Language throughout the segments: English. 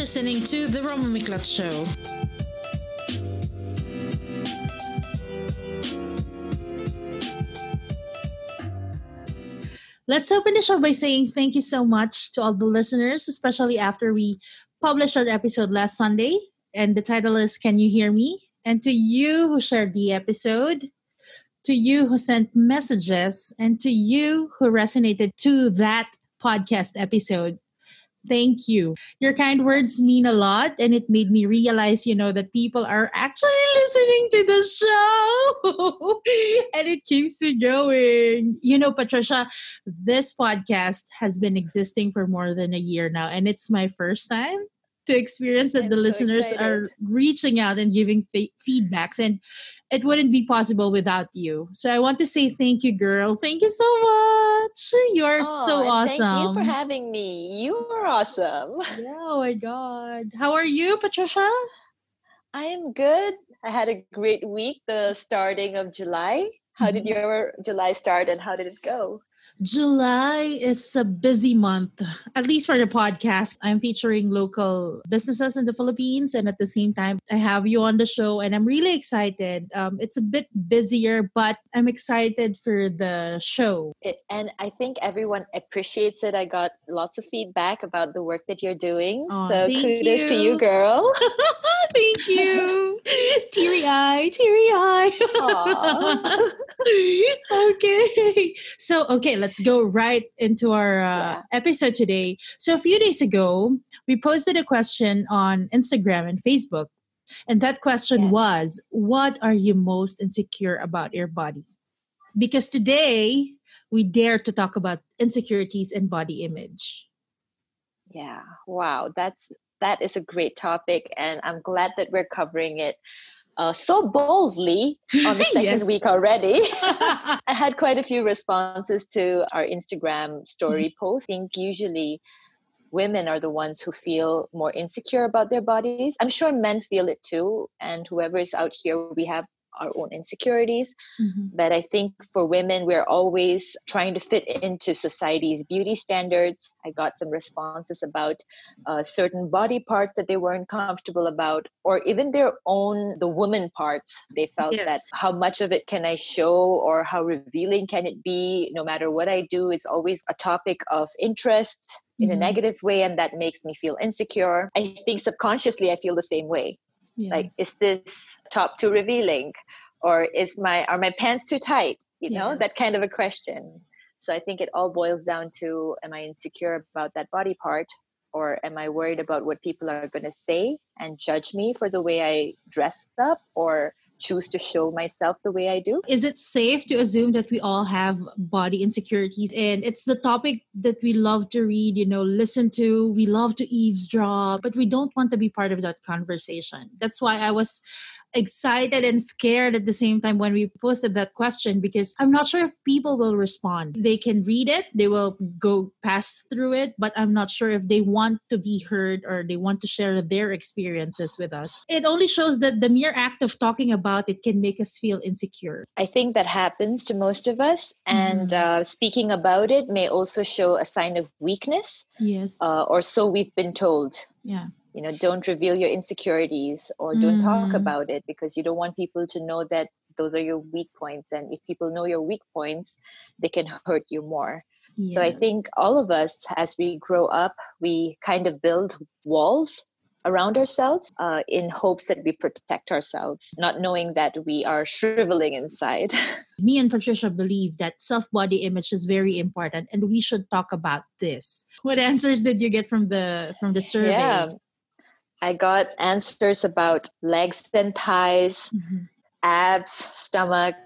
listening to The Roma Miklat Show. Let's open the show by saying thank you so much to all the listeners, especially after we published our episode last Sunday. And the title is Can You Hear Me? And to you who shared the episode, to you who sent messages, and to you who resonated to that podcast episode, Thank you. Your kind words mean a lot, and it made me realize, you know, that people are actually listening to the show. and it keeps me going. You know, Patricia, this podcast has been existing for more than a year now, and it's my first time to experience that I'm the so listeners excited. are reaching out and giving feedbacks and it wouldn't be possible without you. So i want to say thank you girl. Thank you so much. You are oh, so awesome thank you for having me. You are awesome. Yeah, oh my god. How are you patricia? I am good. I had a great week the starting of july. How did mm-hmm. your july start and how did it go July is a busy month, at least for the podcast. I'm featuring local businesses in the Philippines, and at the same time, I have you on the show, and I'm really excited. Um, it's a bit busier, but I'm excited for the show. It, and I think everyone appreciates it. I got lots of feedback about the work that you're doing. Oh, so kudos you. to you, girl. thank you. teary eye, teary eye. okay. So, okay, let's go right into our uh, yeah. episode today. So, a few days ago, we posted a question on Instagram and Facebook. And that question was What are you most insecure about your body? Because today, we dare to talk about insecurities and body image. Yeah, wow, that's that is a great topic, and I'm glad that we're covering it uh, so boldly on the second yes. week already. I had quite a few responses to our Instagram story mm-hmm. post. I think usually women are the ones who feel more insecure about their bodies. I'm sure men feel it too. And whoever is out here, we have our own insecurities. Mm-hmm. But I think for women, we're always trying to fit into society's beauty standards. I got some responses about uh, certain body parts that they weren't comfortable about, or even their own, the woman parts. They felt yes. that how much of it can I show or how revealing can it be? No matter what I do, it's always a topic of interest in a mm-hmm. negative way and that makes me feel insecure i think subconsciously i feel the same way Yes. Like, is this top too revealing? Or is my are my pants too tight? You know, yes. that kind of a question. So I think it all boils down to am I insecure about that body part? Or am I worried about what people are going to say and judge me for the way I dress up? Or choose to show myself the way I do. Is it safe to assume that we all have body insecurities? And it's the topic that we love to read, you know, listen to, we love to eavesdrop, but we don't want to be part of that conversation. That's why I was excited and scared at the same time when we posted that question because I'm not sure if people will respond. They can read it, they will go pass through it, but I'm not sure if they want to be heard or they want to share their experiences with us. It only shows that the mere act of talking about it can make us feel insecure. I think that happens to most of us, and mm-hmm. uh, speaking about it may also show a sign of weakness. Yes. Uh, or so we've been told. Yeah you know don't reveal your insecurities or don't mm. talk about it because you don't want people to know that those are your weak points and if people know your weak points they can hurt you more yes. so i think all of us as we grow up we kind of build walls around ourselves uh, in hopes that we protect ourselves, not knowing that we are shriveling inside. Me and Patricia believe that self body image is very important, and we should talk about this. What answers did you get from the from the survey? Yeah. I got answers about legs and thighs, mm-hmm. abs, stomach,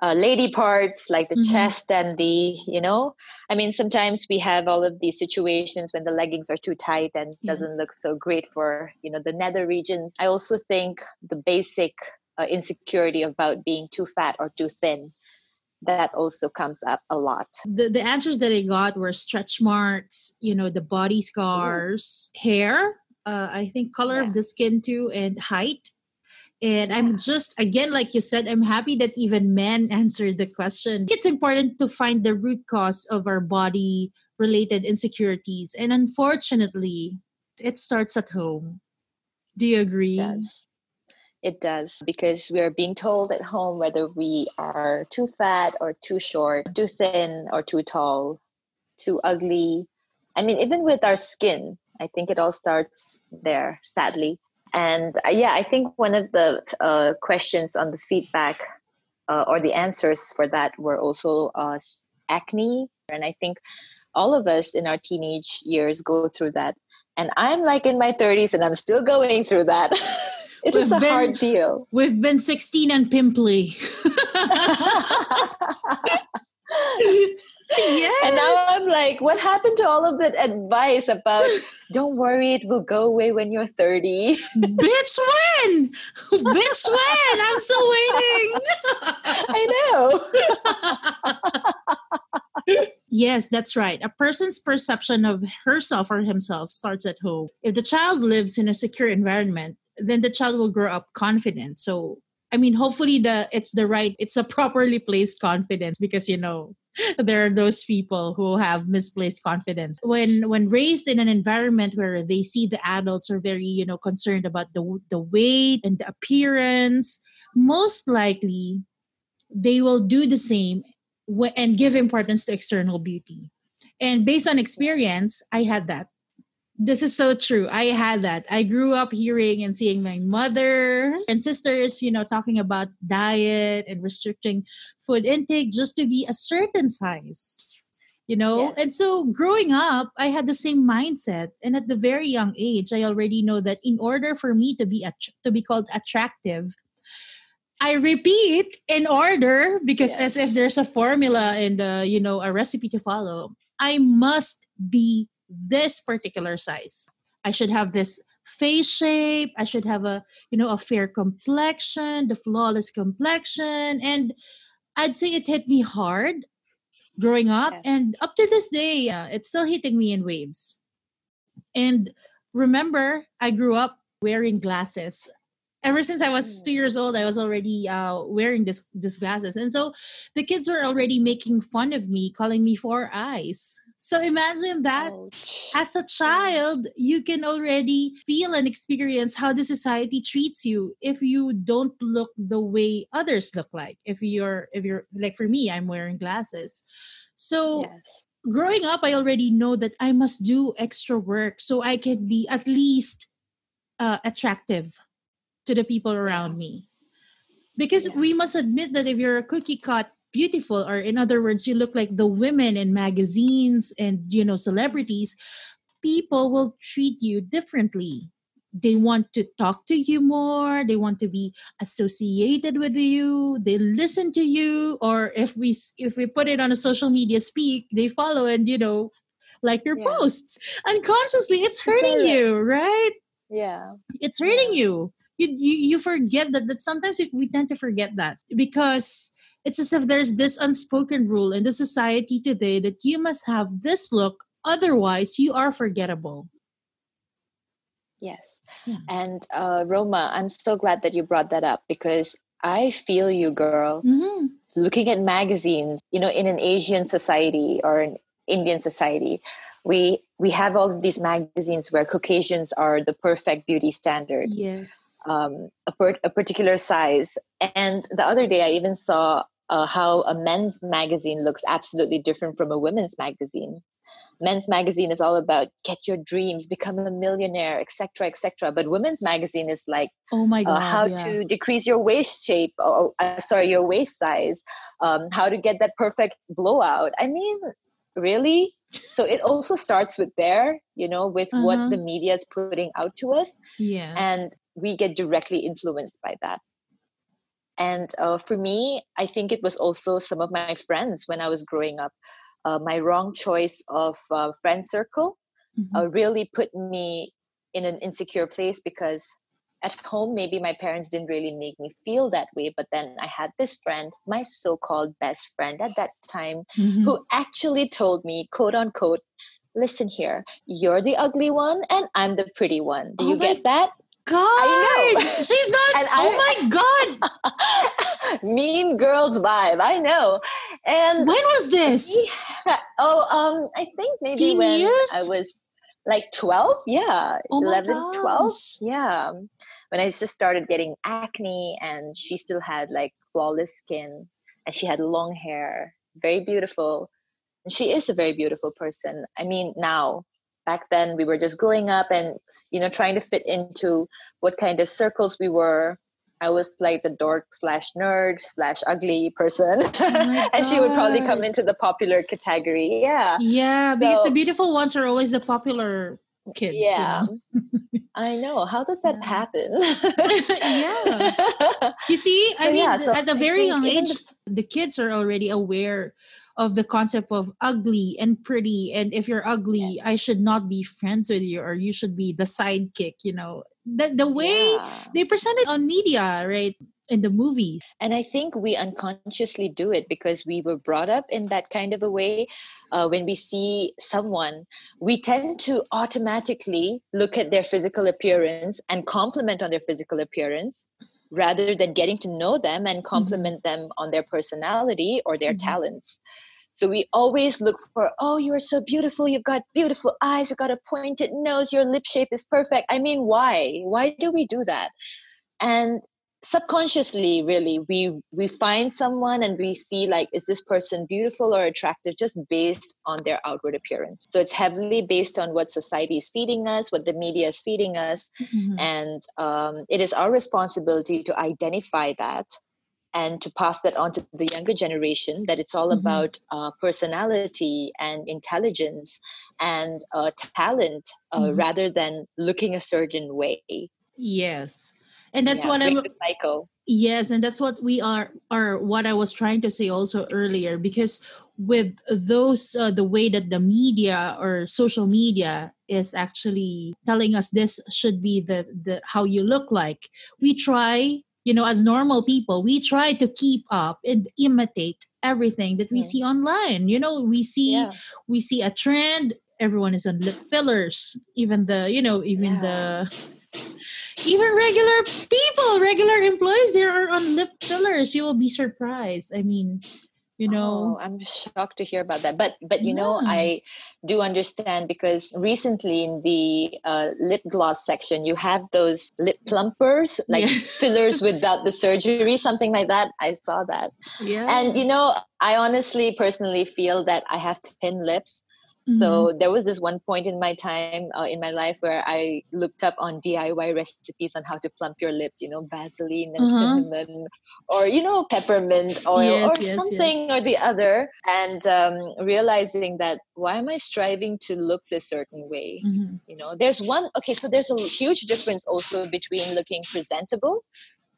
uh, lady parts like the mm-hmm. chest and the, you know, I mean, sometimes we have all of these situations when the leggings are too tight and yes. doesn't look so great for, you know, the nether regions. I also think the basic uh, insecurity about being too fat or too thin that also comes up a lot. The the answers that I got were stretch marks, you know, the body scars, Ooh. hair, uh, I think color yeah. of the skin too, and height. And I'm just, again, like you said, I'm happy that even men answered the question. It's important to find the root cause of our body related insecurities. And unfortunately, It starts at home. Do you agree? It does. It does because we're being told at home whether we are too fat or too short, too thin or too tall, too ugly. I mean, even with our skin, I think it all starts there, sadly. And uh, yeah, I think one of the uh, questions on the feedback uh, or the answers for that were also uh, acne. And I think all of us in our teenage years go through that. And I'm like in my 30s and I'm still going through that. it we've is a been, hard deal. We've been 16 and pimply. yes. And now I'm like, what happened to all of that advice about don't worry, it will go away when you're 30? Bitch, when? Bitch, when? I'm still waiting. I know. yes, that's right. A person's perception of herself or himself starts at home. If the child lives in a secure environment, then the child will grow up confident. So I mean, hopefully the it's the right, it's a properly placed confidence because you know there are those people who have misplaced confidence. When when raised in an environment where they see the adults are very you know concerned about the the weight and the appearance most likely they will do the same and give importance to external beauty. And based on experience i had that this is so true. I had that. I grew up hearing and seeing my mother and sisters, you know, talking about diet and restricting food intake just to be a certain size. You know, yes. and so growing up, I had the same mindset, and at the very young age, I already know that in order for me to be att- to be called attractive, I repeat in order because yes. as if there's a formula and uh, you know a recipe to follow. I must be this particular size. I should have this face shape. I should have a, you know, a fair complexion, the flawless complexion. And I'd say it hit me hard growing up. Yes. And up to this day, uh, it's still hitting me in waves. And remember, I grew up wearing glasses. Ever since I was two years old, I was already uh, wearing this this glasses, and so the kids were already making fun of me, calling me four eyes so imagine that Ouch. as a child, you can already feel and experience how the society treats you if you don't look the way others look like. If you're, if you're like for me, I'm wearing glasses. So yes. growing up, I already know that I must do extra work so I can be at least uh, attractive to the people around me. Because yeah. we must admit that if you're a cookie cut beautiful or in other words you look like the women in magazines and you know celebrities people will treat you differently. They want to talk to you more they want to be associated with you they listen to you or if we if we put it on a social media speak they follow and you know like your yeah. posts. Unconsciously it's hurting you right? Yeah. It's hurting yeah. you. You, you you forget that that sometimes we tend to forget that because it's as if there's this unspoken rule in the society today that you must have this look, otherwise, you are forgettable. Yes. Yeah. And uh, Roma, I'm so glad that you brought that up because I feel you, girl. Mm-hmm. Looking at magazines, you know, in an Asian society or an Indian society, we we have all of these magazines where Caucasians are the perfect beauty standard. Yes. Um, a, per, a particular size. And the other day, I even saw uh, how a men's magazine looks absolutely different from a women's magazine. Men's magazine is all about get your dreams, become a millionaire, etc., etc. But women's magazine is like, oh my god, uh, how yeah. to decrease your waist shape, or uh, sorry, your waist size, um, how to get that perfect blowout. I mean, really? So it also starts with there, you know, with uh-huh. what the media is putting out to us, yeah, and we get directly influenced by that. And uh, for me, I think it was also some of my friends when I was growing up. Uh, my wrong choice of uh, friend circle mm-hmm. Uh, really put me in an insecure place because at home, maybe my parents didn't really make me feel that way. But then I had this friend, my so called best friend at that time, mm-hmm. who actually told me, quote unquote, listen here, you're the ugly one and I'm the pretty one. Do oh you get that? God, she's not. and oh I, my God, mean girls vibe. I know. And when was this? oh, um, I think maybe when years? I was like 12 yeah oh 11 12 yeah when i just started getting acne and she still had like flawless skin and she had long hair very beautiful and she is a very beautiful person i mean now back then we were just growing up and you know trying to fit into what kind of circles we were I was like the dork slash nerd slash ugly person. Oh and she would probably come into the popular category. Yeah. Yeah, so, because the beautiful ones are always the popular kids. Yeah. You know? I know. How does that happen? yeah. You see, I so, mean, yeah, so at a very young age, the, the kids are already aware of the concept of ugly and pretty. And if you're ugly, yeah. I should not be friends with you, or you should be the sidekick, you know the the way yeah. they present it on media, right? In the movies. And I think we unconsciously do it because we were brought up in that kind of a way. Uh, when we see someone, we tend to automatically look at their physical appearance and compliment on their physical appearance rather than getting to know them and mm-hmm. compliment mm-hmm. them on their personality or their mm-hmm. talents. So we always look for, oh, you are so beautiful. You've got beautiful eyes. You've got a pointed nose. Your lip shape is perfect. I mean, why? Why do we do that? And subconsciously really we we find someone and we see like is this person beautiful or attractive just based on their outward appearance so it's heavily based on what society is feeding us what the media is feeding us mm-hmm. and um, it is our responsibility to identify that and to pass that on to the younger generation that it's all mm-hmm. about uh, personality and intelligence and uh, talent uh, mm-hmm. rather than looking a certain way yes and that's yeah, what i'm cycle yes and that's what we are are what i was trying to say also earlier because with those uh, the way that the media or social media is actually telling us this should be the the how you look like we try you know as normal people we try to keep up and imitate everything that we yeah. see online you know we see yeah. we see a trend everyone is on lip fillers even the you know even yeah. the even regular people regular employees they are on lip fillers you will be surprised i mean you know? Oh, i'm shocked to hear about that. But but you yeah. know i do understand because recently in the uh, lip gloss section you have those lip plumpers like yeah. fillers without the surgery something like that. I saw that. Yeah. And you know i honestly personally feel that i have thin lips Mm-hmm. So there was this one point in my time uh, in my life where I looked up on DIY recipes on how to plump your lips, you know, Vaseline and uh-huh. cinnamon, or you know, peppermint oil, yes, or yes, something yes. or the other, and um, realizing that why am I striving to look this certain way? Mm-hmm. You know, there's one. Okay, so there's a huge difference also between looking presentable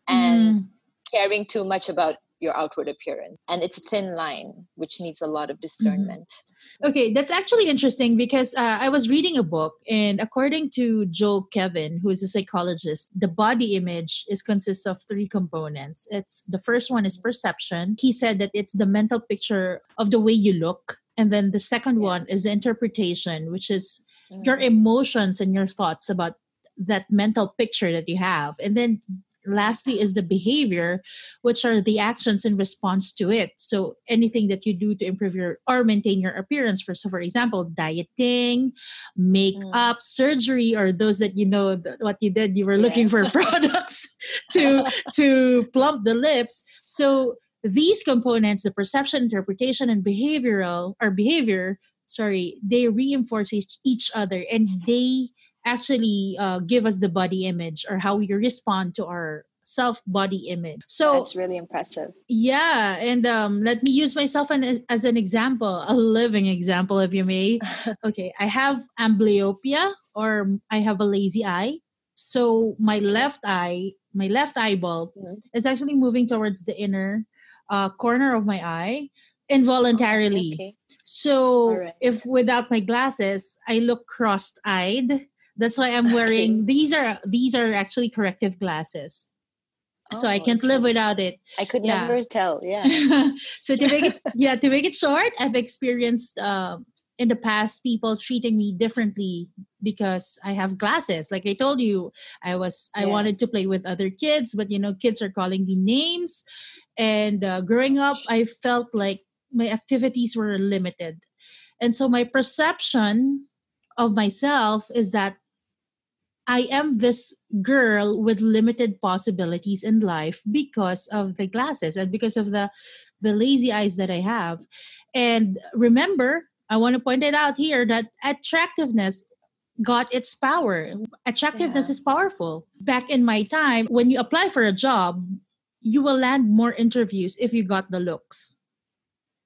and mm. caring too much about your outward appearance. And it's a thin line, which needs a lot of mm-hmm. discernment. Mm-hmm. Okay, that's actually interesting because uh, I was reading a book, and according to Joel Kevin, who is a psychologist, the body image is consists of three components. It's the first one is perception. He said that it's the mental picture of the way you look. And then the second yeah. one is interpretation, which is mm-hmm. your emotions and your thoughts about that mental picture that you have. And then lastly is the behavior which are the actions in response to it so anything that you do to improve your or maintain your appearance for so for example dieting makeup mm. surgery or those that you know what you did you were yeah. looking for products to to plump the lips so these components the perception interpretation and behavioral or behavior sorry they reinforce each, each other and they actually uh, give us the body image or how we respond to our self body image. So that's really impressive. Yeah, and um, let me use myself an, as an example, a living example, if you may. okay, I have amblyopia or I have a lazy eye. So my left eye, my left eyeball, mm-hmm. is actually moving towards the inner uh, corner of my eye involuntarily. Okay. So right. if without my glasses, I look cross-eyed that's why I'm wearing okay. these are these are actually corrective glasses. Oh, so I oh, can't okay. live without it. I could yeah. never tell. Yeah. so to make it yeah to make it short, I've experienced uh, in the past people treating me differently because I have glasses. Like I told you, I was I wanted to play with other kids, but you know, kids are calling me names. And uh, growing up, I felt like my activities were limited, and so my perception of myself is that I am this girl with limited possibilities in life because of the glasses and because of the the lazy eyes that I have. And remember, I want to point it out here that attractiveness got its power. Attractiveness yeah. is powerful. Back in my time, when you apply for a job, you will land more interviews if you got the looks.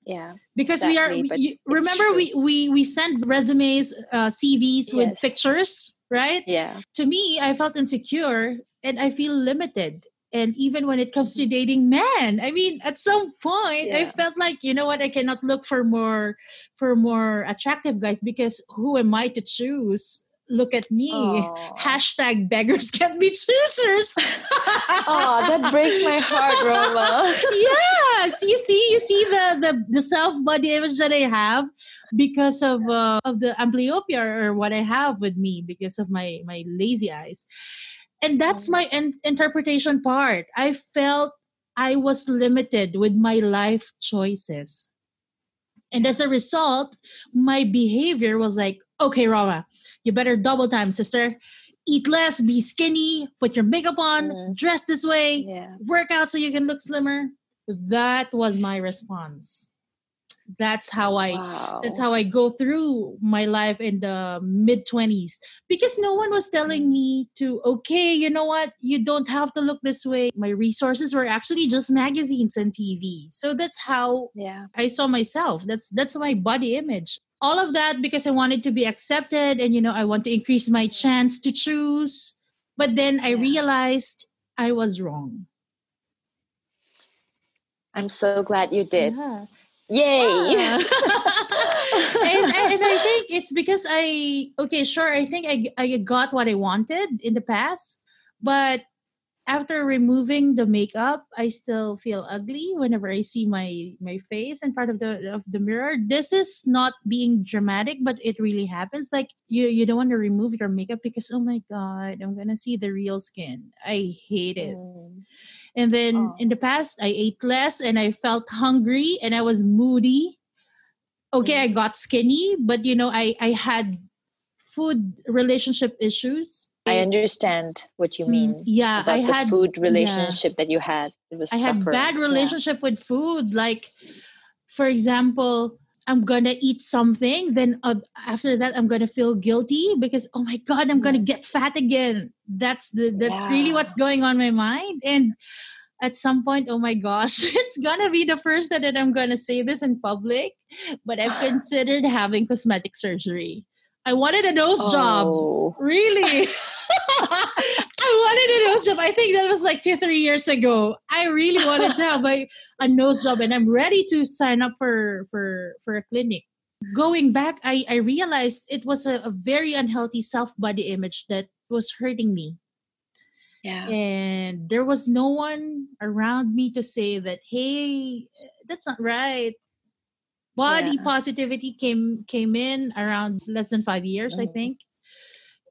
Yeah. Because exactly, we are you, remember we we we send resumes, uh, CVs yes. with pictures, right? Yeah. To me, I felt insecure and I feel limited and even when it comes to dating men i mean at some point yeah. i felt like you know what i cannot look for more for more attractive guys because who am i to choose look at me. Aww. hashtag beggars can't be choosers. Oh that breaks my heart roma. Yes you see you see the the, the self body image that i have because of uh, of the amblyopia or what i have with me because of my my lazy eyes. And that's my in- interpretation part. I felt i was limited with my life choices. And as a result my behavior was like okay roma you better double time sister. Eat less be skinny put your makeup on mm. dress this way yeah. work out so you can look slimmer. That was my response. That's how i wow. that's how i go through my life in the mid 20s because no one was telling me to okay you know what? You don't have to look this way. My resources were actually just magazines and tv so that's how yeah. I saw myself. That's that's my body image all of that because i wanted to be accepted and you know i want to increase my chance to choose but then i yeah. realized i was wrong i'm so glad you did yeah Yay! Yeah. and, and I think it's because I okay, sure. I think I I got what I wanted in the past, but after removing the makeup, I still feel ugly whenever I see my my face in front of the of the mirror. This is not being dramatic, but it really happens. Like you you don't want to remove your makeup because oh my god, I'm gonna see the real skin. I hate it. Mm. And then oh. in the past, I ate less and I felt hungry and I was moody. Okay, I mm. got skinny, but you know, I I had food relationship issues. I understand what you mean. Mm, yeah, I had food relationship yeah, that you had. It was I suffering. had bad relationship yeah. with food. Like, for example, I'm gonna eat something, then uh, after that I'm gonna feel guilty because oh my god, I'm gonna mm. get fat again. That's the that's yeah. really what's going on my mind. And at some point, oh my gosh, it's gonna be the first time that I'm gonna say this in public, but I've considered having cosmetic surgery. I wanted a nose oh. job. Really? I wanted a nose job. I think that was like two, three years ago. I really wanted to have like a nose job and I'm ready to sign up for for for a clinic. Going back, I, I realized it was a, a very unhealthy self-body image that was hurting me. Yeah. And there was no one around me to say that, hey, that's not right body yeah. positivity came came in around less than five years i mm. think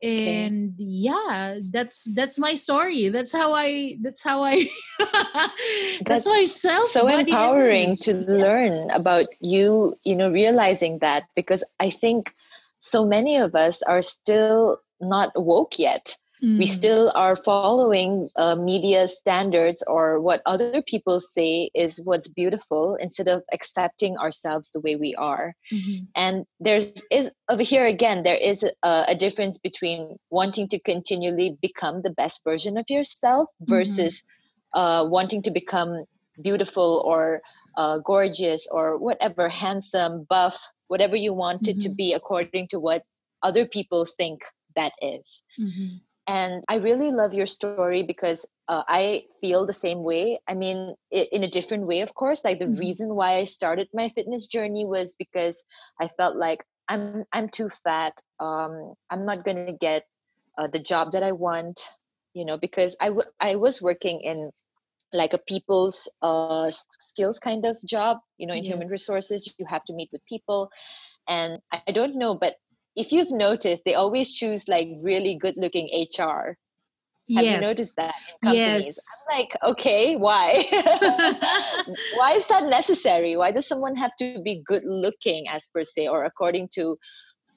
and okay. yeah that's that's my story that's how i that's how i that's, that's why self so empowering to yeah. learn about you you know realizing that because i think so many of us are still not woke yet Mm. We still are following uh, media standards or what other people say is what's beautiful instead of accepting ourselves the way we are. Mm-hmm. And there's is over here again there is a, a, difference between wanting to continually become the best version of yourself mm-hmm. versus mm-hmm. uh, wanting to become beautiful or uh, gorgeous or whatever, handsome, buff, whatever you want mm-hmm. it to mm-hmm. be according to what other people think that is. Mm-hmm. And I really love your story because uh, I feel the same way. I mean, in a different way, of course. Like the mm-hmm. reason why I started my fitness journey was because I felt like I'm I'm too fat. Um, I'm not gonna get uh, the job that I want. You know, because I, w- I was working in like a people's uh, skills kind of job. You know, in yes. human resources, you have to meet with people, and I don't know, but if you've noticed, they always choose like really good looking HR. Have yes. you noticed that in companies? Yes. I'm like, okay, why? why is that necessary? Why does someone have to be good looking as per se or according to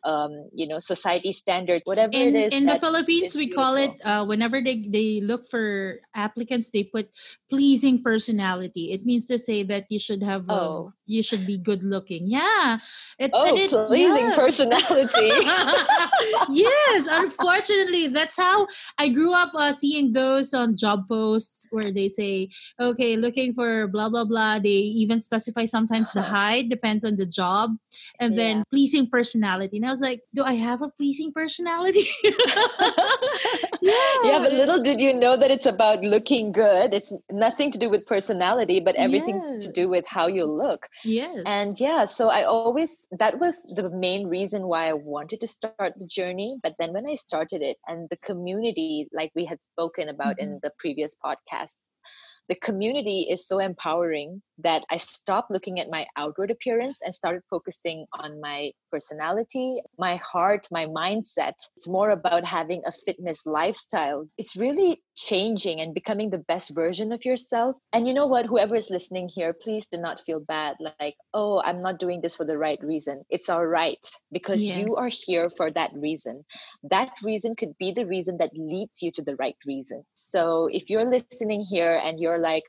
um, you know society standards whatever in, it is in the philippines we call it uh, whenever they, they look for applicants they put pleasing personality. It means to say that you should have um, oh. you should be good looking. Yeah. It's oh, it, pleasing yeah. personality. Yes unfortunately that's how i grew up uh, seeing those on job posts where they say okay looking for blah blah blah. They even specify sometimes the height depends on the job and yeah. then pleasing personality. I was like do i have a pleasing personality yeah. yeah but little did you know that it's about looking good it's nothing to do with personality but everything yes. to do with how you look yes and yeah so i always that was the main reason why i wanted to start the journey but then when i started it and the community like we had spoken about mm-hmm. in the previous podcasts the community is so empowering that I stopped looking at my outward appearance and started focusing on my personality, my heart, my mindset. It's more about having a fitness lifestyle. It's really changing and becoming the best version of yourself. And you know what? Whoever is listening here, please do not feel bad like, oh, I'm not doing this for the right reason. It's all right because yes. you are here for that reason. That reason could be the reason that leads you to the right reason. So if you're listening here and you're like,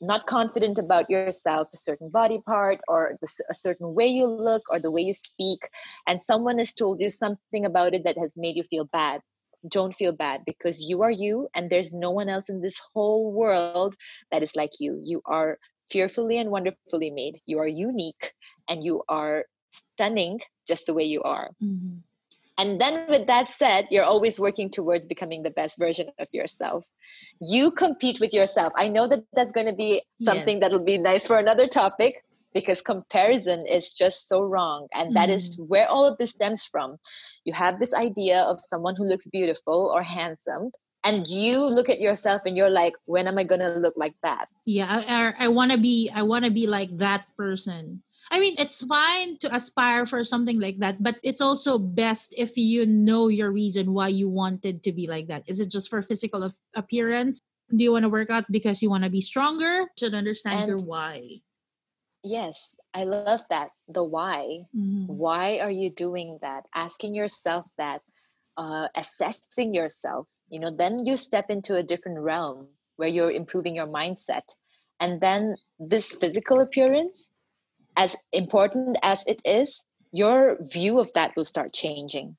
not confident about yourself, a certain body part, or a certain way you look, or the way you speak, and someone has told you something about it that has made you feel bad, don't feel bad because you are you, and there's no one else in this whole world that is like you. You are fearfully and wonderfully made. You are unique, and you are stunning just the way you are. Mm-hmm. And then, with that said, you're always working towards becoming the best version of yourself. You compete with yourself. I know that that's going to be something yes. that'll be nice for another topic because comparison is just so wrong. And that mm. is where all of this stems from. You have this idea of someone who looks beautiful or handsome, and you look at yourself and you're like when am i going to look like that yeah i, I want to be i want to be like that person I mean, it's fine to aspire for something like that, but it's also best if you know your reason why you wanted to be like that. Is it just for physical appearance? Do you want to work out because you want to be stronger? Should understand and your why. Yes, I love that. The why. Mm-hmm. Why are you doing that? Asking yourself that, uh, assessing yourself. You know, then you step into a different realm where you're improving your mindset. And then this physical appearance as important as it is, your view of that will start changing.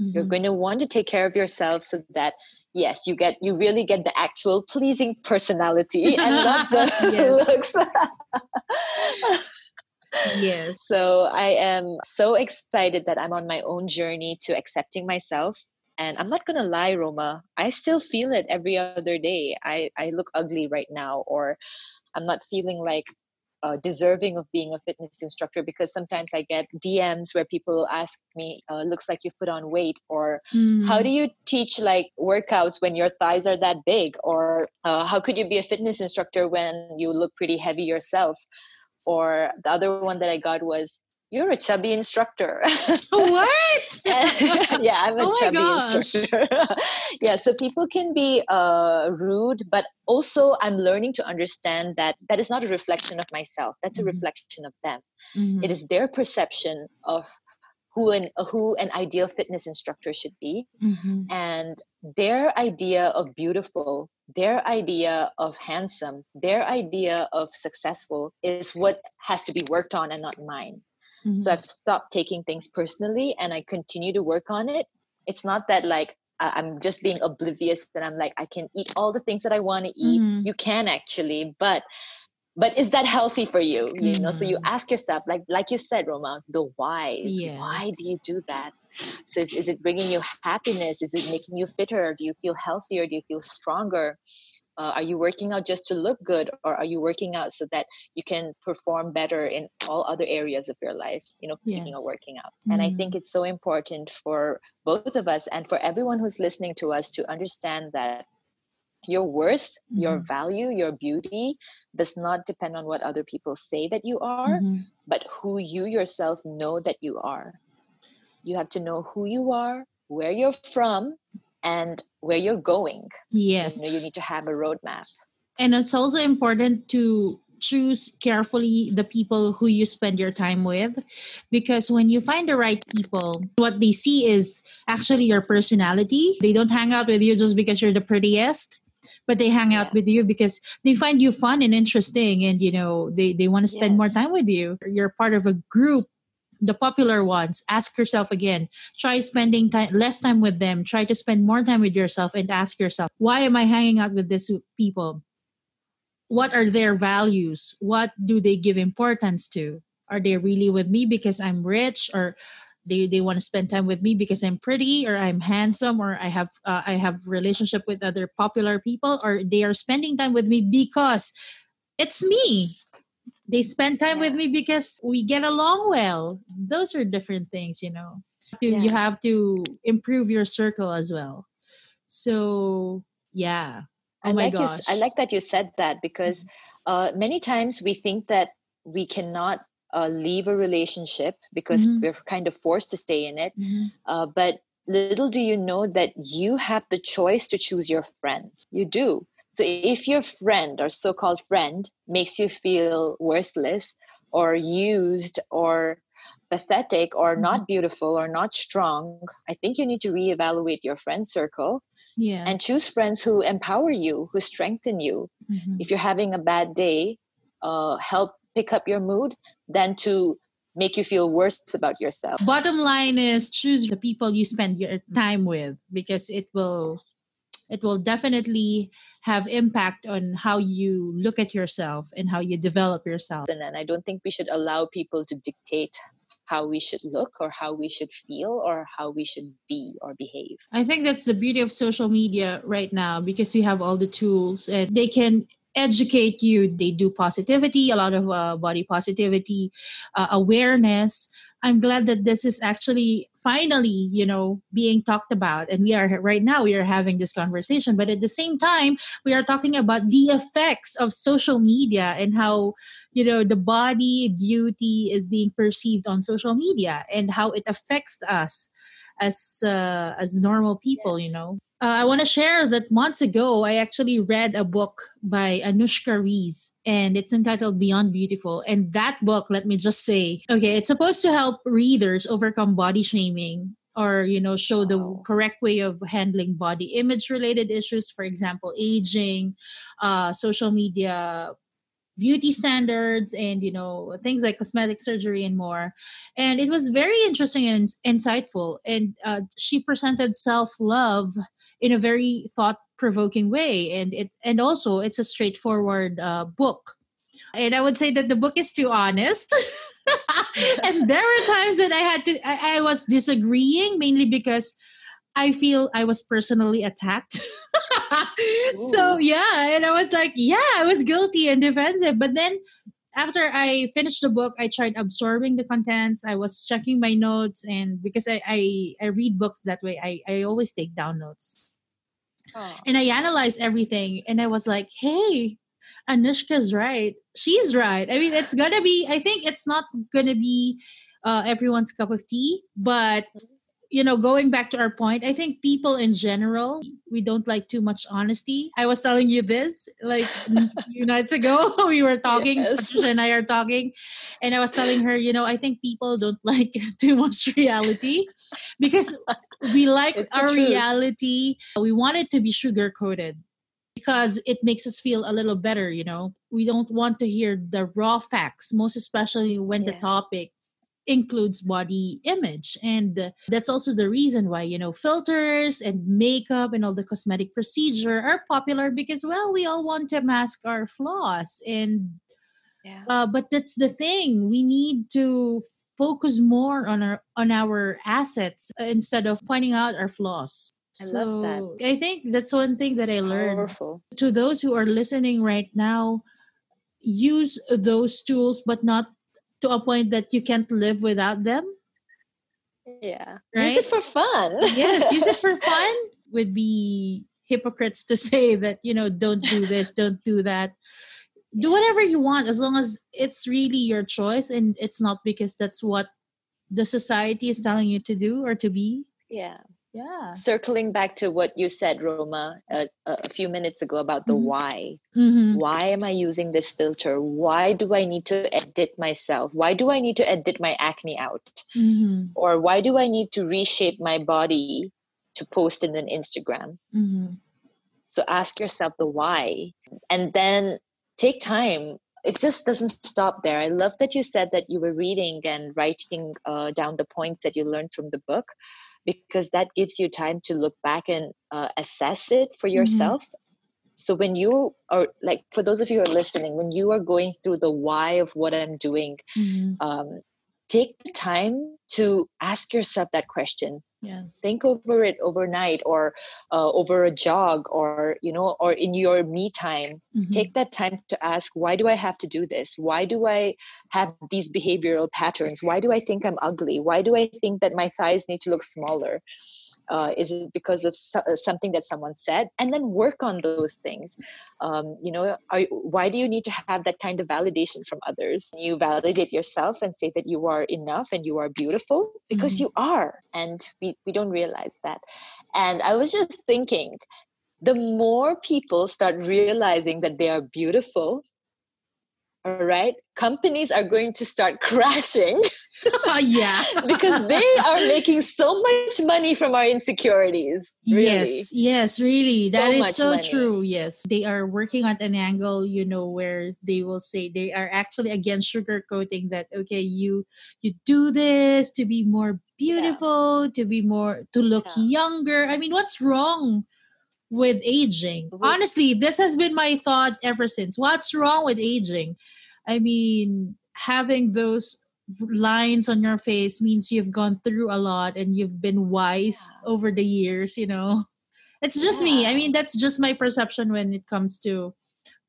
Mm-hmm. You're going to want to take care of yourself so that yes, you get you really get the actual pleasing personality and not the looks. yes. So I am so excited that I'm on my own journey to accepting myself. And I'm not gonna lie, Roma, I still feel it every other day. I, I look ugly right now, or I'm not feeling like uh, deserving of being a fitness instructor because sometimes I get DMs where people ask me, uh, "Looks like you've put on weight," or mm. "How do you teach like workouts when your thighs are that big?" or uh, "How could you be a fitness instructor when you look pretty heavy yourself?" Or the other one that I got was, you're a chubby instructor. what? yeah, I'm a oh chubby instructor. yeah, so people can be uh, rude, but also I'm learning to understand that that is not a reflection of myself. That's a mm-hmm. reflection of them. Mm-hmm. It is their perception of who an who an ideal fitness instructor should be, mm-hmm. and their idea of beautiful their idea of handsome, their idea of successful is what has to be worked on and not mine. Mm-hmm. So I've stopped taking things personally and I continue to work on it. It's not that like I'm just being oblivious and I'm like, I can eat all the things that I want to eat. Mm-hmm. You can actually, but but is that healthy for you? Mm-hmm. You know, so you mm-hmm. ask yourself, like like you said, Roma, the why. Yes. Why do you do that? So is, is it bringing you happiness? Is it making you fitter? Do you feel healthier? Do you feel stronger? Uh, are you working out just to look good or are you working out so that you can perform better in all other areas of your life you know speaking yes. of working out mm. and i think mm. it's so important for both of us and for everyone who's listening to us to understand that your worth mm-hmm. your value your beauty does not depend on what other people say that you are mm-hmm. but who you yourself know that you are you have to know who you are where you're from and where you're going. Yes. You, know, you need to have a roadmap. And it's also important to choose carefully the people who you spend your time with because when you find the right people what they see is actually your personality they don't hang out with you just because you're the prettiest but they hang out yeah. with you because they find you fun and interesting and you know they, they want to spend yes. more time with you you're part of a group the popular ones ask yourself again. Try spending time less time with them. Try to spend more time with yourself and ask yourself why am i hanging out with these people? What are their values? What do they give importance to? Are they really with me because i'm rich? Or they, they want to spend time with me because i'm pretty? Or i'm handsome? Or i have uh, i have relationship with other popular people? Or they are spending time with me because it's me they spend time yeah. with me because we get along well those are different things you know to, yeah. you have to improve your circle as well so yeah oh I like gosh. You, I like that you said that because mm-hmm. uh, many times we think that we cannot uh, leave a relationship because mm-hmm. we're kind of forced to stay in it. Mm-hmm. Uh, but little do you know that you have the choice to choose your friends. You do. So if your friend or so called friend makes you feel worthless or used or pathetic or mm-hmm. not beautiful or not strong, I think you need to reevaluate your friend circle yes. and choose friends who empower you, who strengthen you. Mm-hmm. If you're having a bad day, uh, help pick up your mood than to make you feel worse about yourself. Bottom line is choose the people you spend your time with because it will it will definitely have impact on how you look at yourself and how you develop yourself. And then I don't think we should allow people to dictate how we should look or how we should feel or how we should be or behave. I think that's the beauty of social media right now because we have all the tools and they can educate you. They do positivity, a lot of uh, body positivity, uh, awareness. I'm glad that this is actually finally, you know, being talked about. And we are right now, we are having this conversation. But at the same time, we are talking about the effects of social media and how, you know, the body beauty is being perceived on social media and how it affects us as uh, as normal people, yes. you know. Uh, I want to share that months ago, I actually read a book by Anuschka Rees, and it's entitled Beyond Beautiful. And that book, let me just say, okay, it's supposed to help readers overcome body shaming or you know show the wow. correct way of handling body image related issues for example aging uh, social media beauty standards and you know things like cosmetic surgery and more and it was very interesting and insightful and uh, she presented self-love in a very thought provoking way. And it and also it's a straightforward uh, book. And i would say that the book is too honest. And there were times that i had to I, I, was disagreeing mainly because i feel i was personally attacked. So yeah and i was like yeah i was guilty and defensive. But then after I finished the book, I tried absorbing the contents. I was checking my notes, and because I I, I read books that way, I, I always take down notes. Oh. And I analyzed everything and I was like, hey, Anuschka's right. She's right. I mean, it's gonna be, I think it's not gonna be uh, everyone's cup of tea, but mm-hmm you know, going back to our point, I think people in general, we don't like too much honesty. I was telling you this like a few nights ago. We were talking, yes. Patricia and I are talking, and I was telling her, you know, I think people don't like too much reality because we like our reality. We want it to be sugar coated because it makes us feel a little better, you know. We don't want to hear the raw facts, most especially when yeah. the topic includes body image and that's also the reason why you know filters and makeup and all the cosmetic procedure are popular because well we all want to mask our flaws and yeah. uh, but that's the thing we need to focus more on our on our assets instead of pointing out our flaws I so love that. I think that's one thing that I learned. Powerful. To those who are listening right now, use those tools, but not to a point that you can't live without them. Yeah. Right? Use it for fun. yes, use it for fun would be hypocrites to say that, you know, don't do this, don't do that. Do whatever you want as long as it's really your choice and it's not because that's what the society is telling you to do or to be. Yeah. Yeah circling back to what you said roma a, a few minutes ago about the mm-hmm. why mm-hmm. why am i using this filter why do i need to edit myself why do i need to edit my acne out mm-hmm. or why do i need to reshape my body to post in an instagram mm-hmm. so ask yourself the why and then take time it just doesn't stop there. I love that you said that you were reading and writing uh, down the points that you learned from the book because that gives you time to look back and uh, assess it for mm-hmm. yourself mm-hmm. so when you are like for those of you who are listening when you are going through the why of what i'm doing mm-hmm. um, take the time to ask yourself that question. Yes. Think over it overnight or uh, over a jog or you know or in your me time. Mm-hmm. take that time to ask why do i have to do this? Why do i have these behavioral patterns? Why do i think i'm ugly? Why do i think that my thighs need to look smaller uh, is it because of so- uh, something that someone said? And then work on those things. Um, you know are, why do you need to have that kind of validation from others? You validate yourself and say that you are enough and you are beautiful because mm-hmm. you are and we, we don't realize that. And i was just thinking the more people start realizing that they are beautiful all right companies are going to start crashing yeah because they are making so much money from our insecurities really. yes yes really that so is so money. true yes they are working at an angle you know where they will say they are actually against sugarcoating that okay you you do this to be more beautiful yeah. to be more to look yeah. younger i mean what's wrong with aging. Mm-hmm. Honestly, this has been my thought ever since. What's wrong with aging? I mean, having those lines on your face means you've gone through a lot and you've been wise yeah. over the years, you know. It's just yeah. me. I mean, that's just my perception when it comes to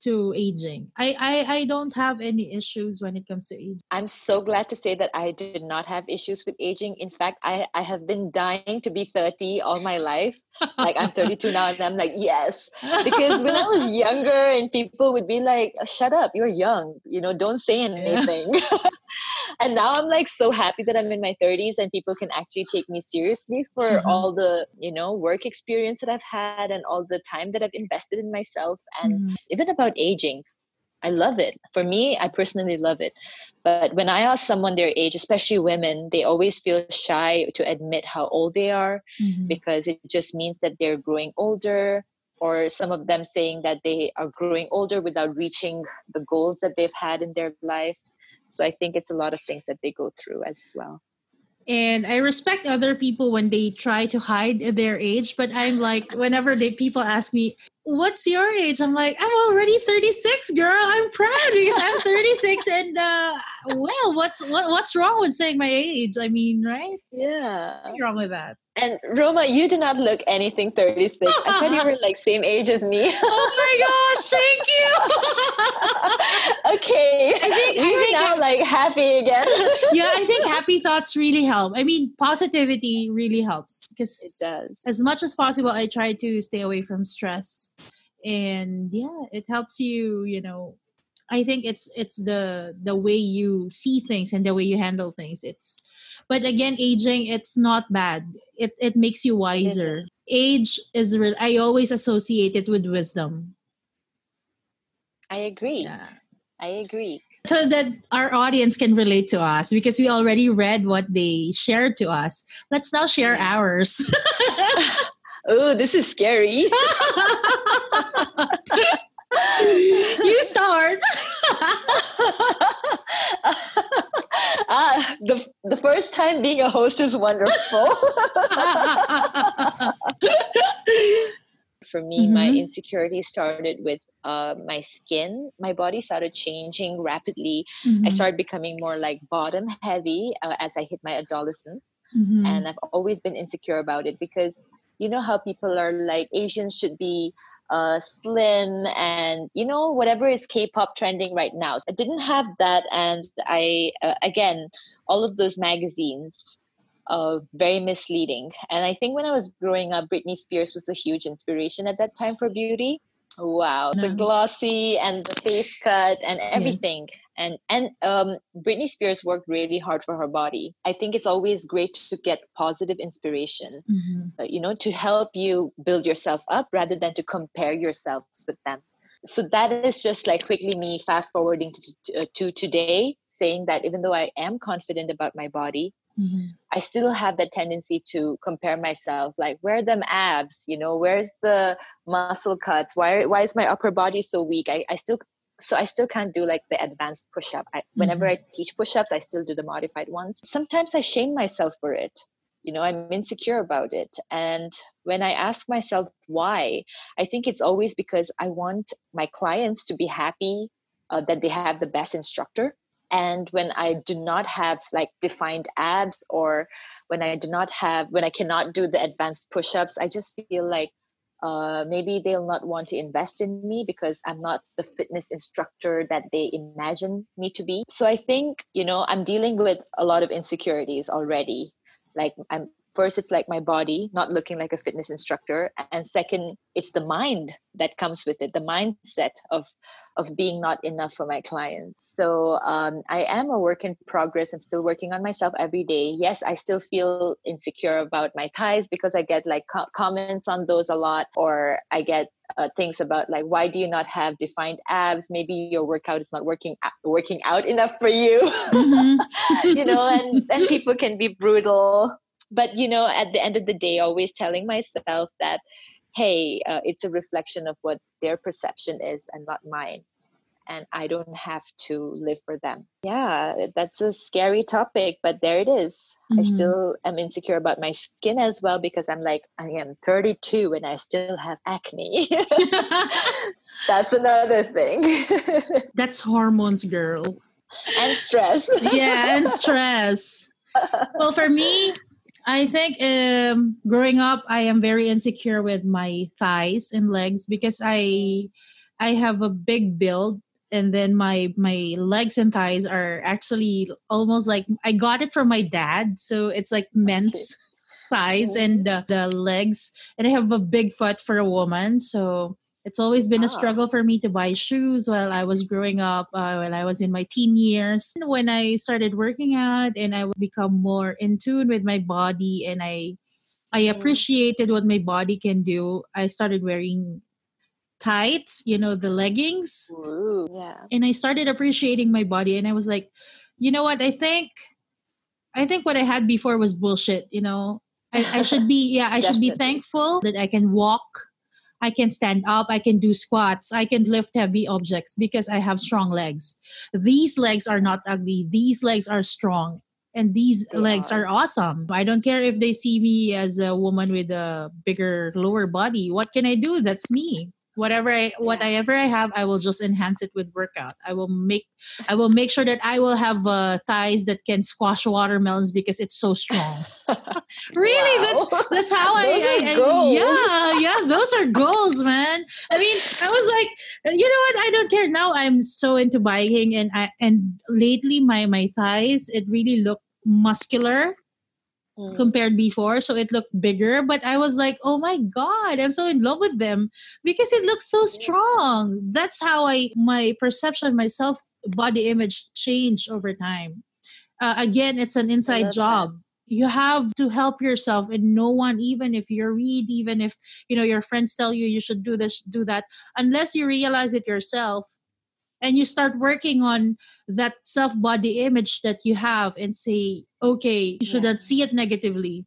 to aging. I, I I don't have any issues when it comes to aging. I'm so glad to say that I did not have issues with aging. In fact, I, I have been dying to be 30 all my life. like I'm 32 now and I'm like, yes. Because when I was younger and people would be like, shut up, you're young, you know, don't say anything. Yeah. and now I'm like so happy that I'm in my 30s and people can actually take me seriously for mm-hmm. all the, you know, work experience that I've had and all the time that I've invested in myself and mm-hmm. even about aging. I love it. For me, I personally love it. But when I ask someone their age, especially women, they always feel shy to admit how old they are mm-hmm. because it just means that they're growing older or some of them saying that they are growing older without reaching the goals that they've had in their life. So I think it's a lot of things that they go through as well. And I respect other people when they try to hide their age, but I'm like, whenever they people ask me, what's your age? I'm like, I'm already 36, girl. I'm proud because I'm 36. and uh, well, what's what, what's wrong with saying my age? I mean, right? Yeah. What's wrong with that? And Roma, you do not look anything 36. I thought you were like same age as me. oh my gosh, thank you. okay. I think we I think now like happy again. yeah, I think happy thoughts really help. I mean, positivity really helps because it does. As much as possible, I try to stay away from stress. And yeah, it helps you, you know, I think it's it's the the way you see things and the way you handle things. It's but again aging it's not bad. It it makes you wiser. Age is real i always associate it with wisdom. I agree. Yeah. i agree. So that our audience can relate to us because we already read what they shared to us. Let's now share yeah. ours. Oh this is scary. You start ah, the, the first time being a host is wonderful. For me, mm-hmm. my insecurity started with uh, my skin. My body started changing rapidly. Mm-hmm. I started becoming more like bottom heavy uh, as I hit my adolescence. Mm-hmm. And I've always been insecure about it because you know how people are like Asians should be uh, slim and you know whatever is K-pop trending right now. I didn't have that, and I uh, again all of those magazines. Uh, very misleading. And I think when I was growing up, Britney Spears was a huge inspiration at that time for beauty. Wow, no. the glossy and the face cut and everything. Yes. And and um, Britney Spears worked really hard for her body. I think it's always great to get positive inspiration, mm-hmm. uh, you know, to help you build yourself up rather than to compare yourselves with them. So that is just like quickly me fast forwarding to, to, uh, to today, saying that even though I am confident about my body, Mm-hmm. I still have that tendency to compare myself, like where are them abs? You know, where's the muscle cuts? Why why is my upper body so weak? I, I still so I still can't do like the advanced push up. I, whenever mm-hmm. I teach push ups, I still do the modified ones. Sometimes I shame myself for it. You know, I'm insecure about it. And when I ask myself why, I think it's always because I want my clients to be happy uh, that they have the best instructor and when i do not have like defined abs or when i do not have when i cannot do the advanced push-ups i just feel like uh, maybe they'll not want to invest in me because i'm not the fitness instructor that they imagine me to be. So i think you know i'm dealing with a lot of insecurities already. Like i'm first it's like my body not looking like a fitness instructor. And second it's the mind that comes with it the mindset of of being not enough for my clients. So um, i am a work in progress. I'm still working on myself every day. Yes i still feel insecure about my thighs because i get like co- comments on those a lot or i get uh, things about like why do you not have defined abs? Maybe your workout is not working working out enough for you. Mm-hmm. you know and and people can be brutal but you know at the end of the day always telling myself that hey uh, it's a reflection of what their perception is and not mine and i don't have to live for them. Yeah that's a scary topic but there it is. Mm-hmm. i still am insecure about my skin as well because i'm like i am 32 and i still have acne. That's another thing. That's hormones girl. And stress. Yeah and stress. Well for me I think um, growing up, I am very insecure with my thighs and legs because I I have a big build, and then my my legs and thighs are actually almost like I got it from my dad, so it's like men's thighs and the, the legs, and I have a big foot for a woman, so it's always been a ah. struggle for me to buy shoes while I was growing up, uh, while I was in my teen years. When I started working out and I would become more in tune with my body and I I mm. appreciated what my body can do, I started wearing tights, you know, the leggings. Ooh, yeah. And I started appreciating my body and I was like, you know what, I think I think what I had before was bullshit, you know. I, I should be yeah, I should be thankful that I can walk I can stand up, I can do squats, I can lift heavy objects because I have strong legs. These legs are not ugly, these legs are strong. And these they legs are. are awesome. I don't care if they see me as a woman with a bigger lower body. What can I do? That's me whatever I whatever I have, I will just enhance it with workout. I will make I will make sure that I will have uh, thighs that can squash watermelons because it's so strong. really, wow. that's that's how I, I, I, yeah yeah those are goals, man. I mean, I was like, you know what? I don't care now. I'm so into biking, and I and lately my my thighs it really look muscular mm. compared before so it looked bigger but i was like oh my god i'm so in love with them because it looks so strong. That's how i my perception myself body image changed over time. Uh, again it's an inside job that. you have to help yourself and no one even if you're read even if you know your friends tell you you should do this do that unless you realize it yourself and you start working on that self body image that you have and say okay you shouldn't yeah. see it negatively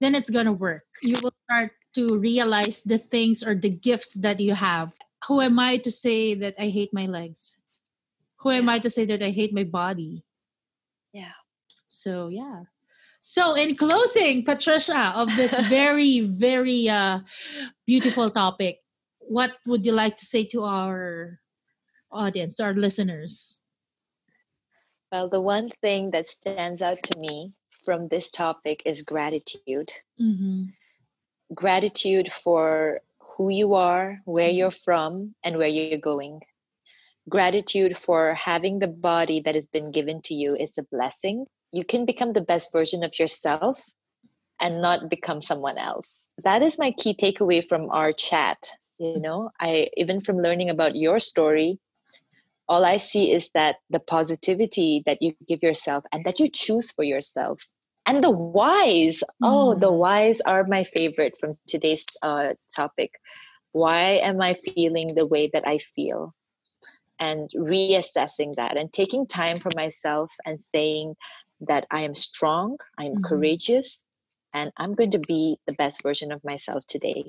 then it's gonna work. You will start to realize the things or the gifts that you have. Who am i to say that i hate my legs? Who am i to say that i hate my body? Yeah. So yeah. So in closing patricia of this very very uh beautiful topic what would you like to say to our audience, our listeners? Well, the one thing that stands out to me from this topic is gratitude. Mm-hmm. Gratitude for who you are, where mm-hmm. you're from, and where you're going. Gratitude for having the body that has been given to you is a blessing. You can become the best version of yourself and not become someone else. That is my key takeaway from our chat you know i even from learning about your story all i see is that the positivity that you give yourself and that you choose for yourself and the whys mm. oh the mm. whys are my favorite from today's uh, topic why am i feeling the way that i feel and reassessing that and taking time for myself and saying that i am strong i am mm-hmm. courageous and i'm going to be the best version of myself today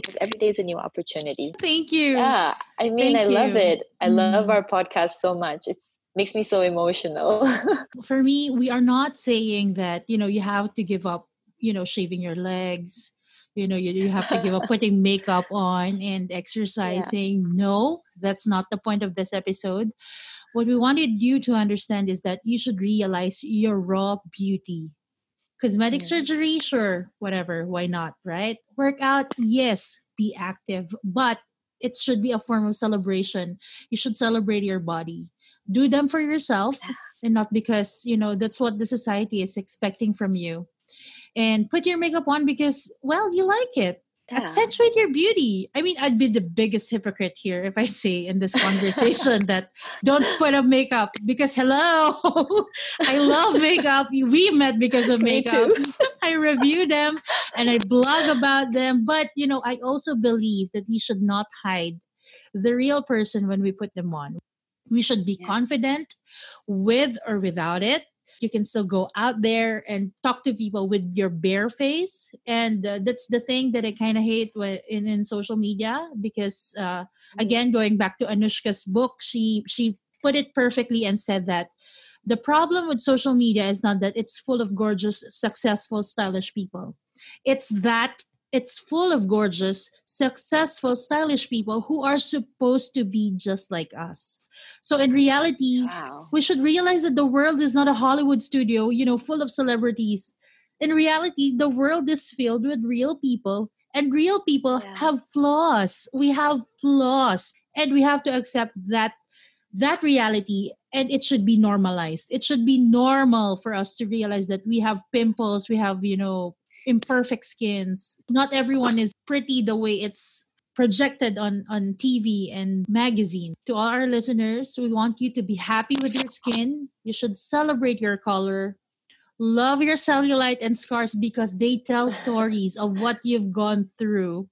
because every day is a new opportunity. Thank you. Yeah, I mean, Thank I love it. I love mm-hmm. our podcast so much. It makes me so emotional. For me, we are not saying that you know you have to give up. You know, shaving your legs. You know, you, you have to give up putting makeup on and exercising. Yeah. No, that's not the point of this episode. What we wanted you to understand is that you should realize your raw beauty Cosmetic yeah. surgery, sure, whatever, why not, right? Workout, yes, be active, but it should be a form of celebration. You should celebrate your body. Do them for yourself yeah. and not because, you know, that's what the society is expecting from you. And put your makeup on because, well, you like it yeah. accentuate your beauty. I mean, I'd be the biggest hypocrite here if I say in this conversation that don't put up makeup because hello, I love makeup. We met because of makeup. I review them and I blog about them. But you know, I also believe that we should not hide the real person when we put them on. We should be yeah. confident with or without it you can still go out there and talk to people with your bare face and uh, that's the thing that i kind of hate in, in social media because uh, mm-hmm. again going back to Anuschka's book she she put it perfectly and said that the problem with social media is not that it's full of gorgeous successful stylish people it's that it's full of gorgeous, successful, stylish people who are supposed to be just like us. So in reality, wow. we should realize that the world is not a Hollywood studio, you know, full of celebrities. In reality, the world is filled with real people and real people yeah. have flaws. We have flaws and we have to accept that that reality and it should be normalized. It should be normal for us to realize that we have pimples, we have, you know, imperfect skins. Not everyone is pretty the way it's projected on on TV and magazine. To all our listeners, we want you to be happy with your skin. You should celebrate your color. Love your cellulite and scars because they tell stories of what you've gone through.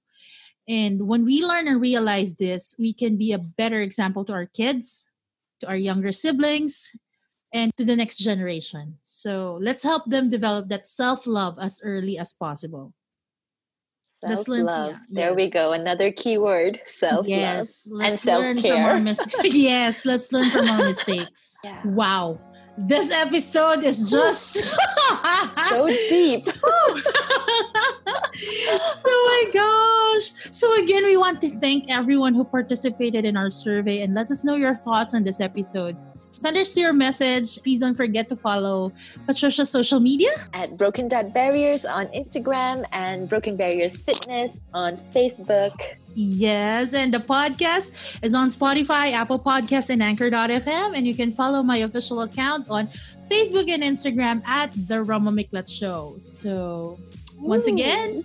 And when we learn and realize this, we can be a better example to our kids, to our younger siblings, and to the next generation. So let's help them develop that self love as early as possible. Self love. Yeah, there yes. we go. Another keyword self love yes, and self care. Mis- yes, let's learn from our mistakes. Yeah. Wow. This episode is just so deep. so my gosh. So again, we want to thank everyone who participated in our survey and let us know your thoughts on this episode. Send us your message. Please don't forget to follow Patricia's social media at Broken Barriers on Instagram and Broken Barriers Fitness on Facebook. Yes, and the podcast is on Spotify, Apple Podcasts, and Anchor.fm. And you can follow my official account on Facebook and Instagram at The Roma Miklat Show. So, once Ooh. again,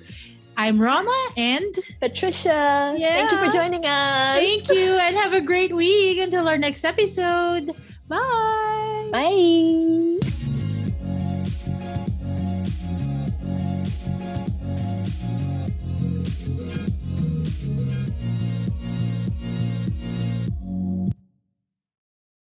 I'm Roma and Patricia. Yeah. Thank you for joining us. Thank you, and have a great week until our next episode. Bye. Bye.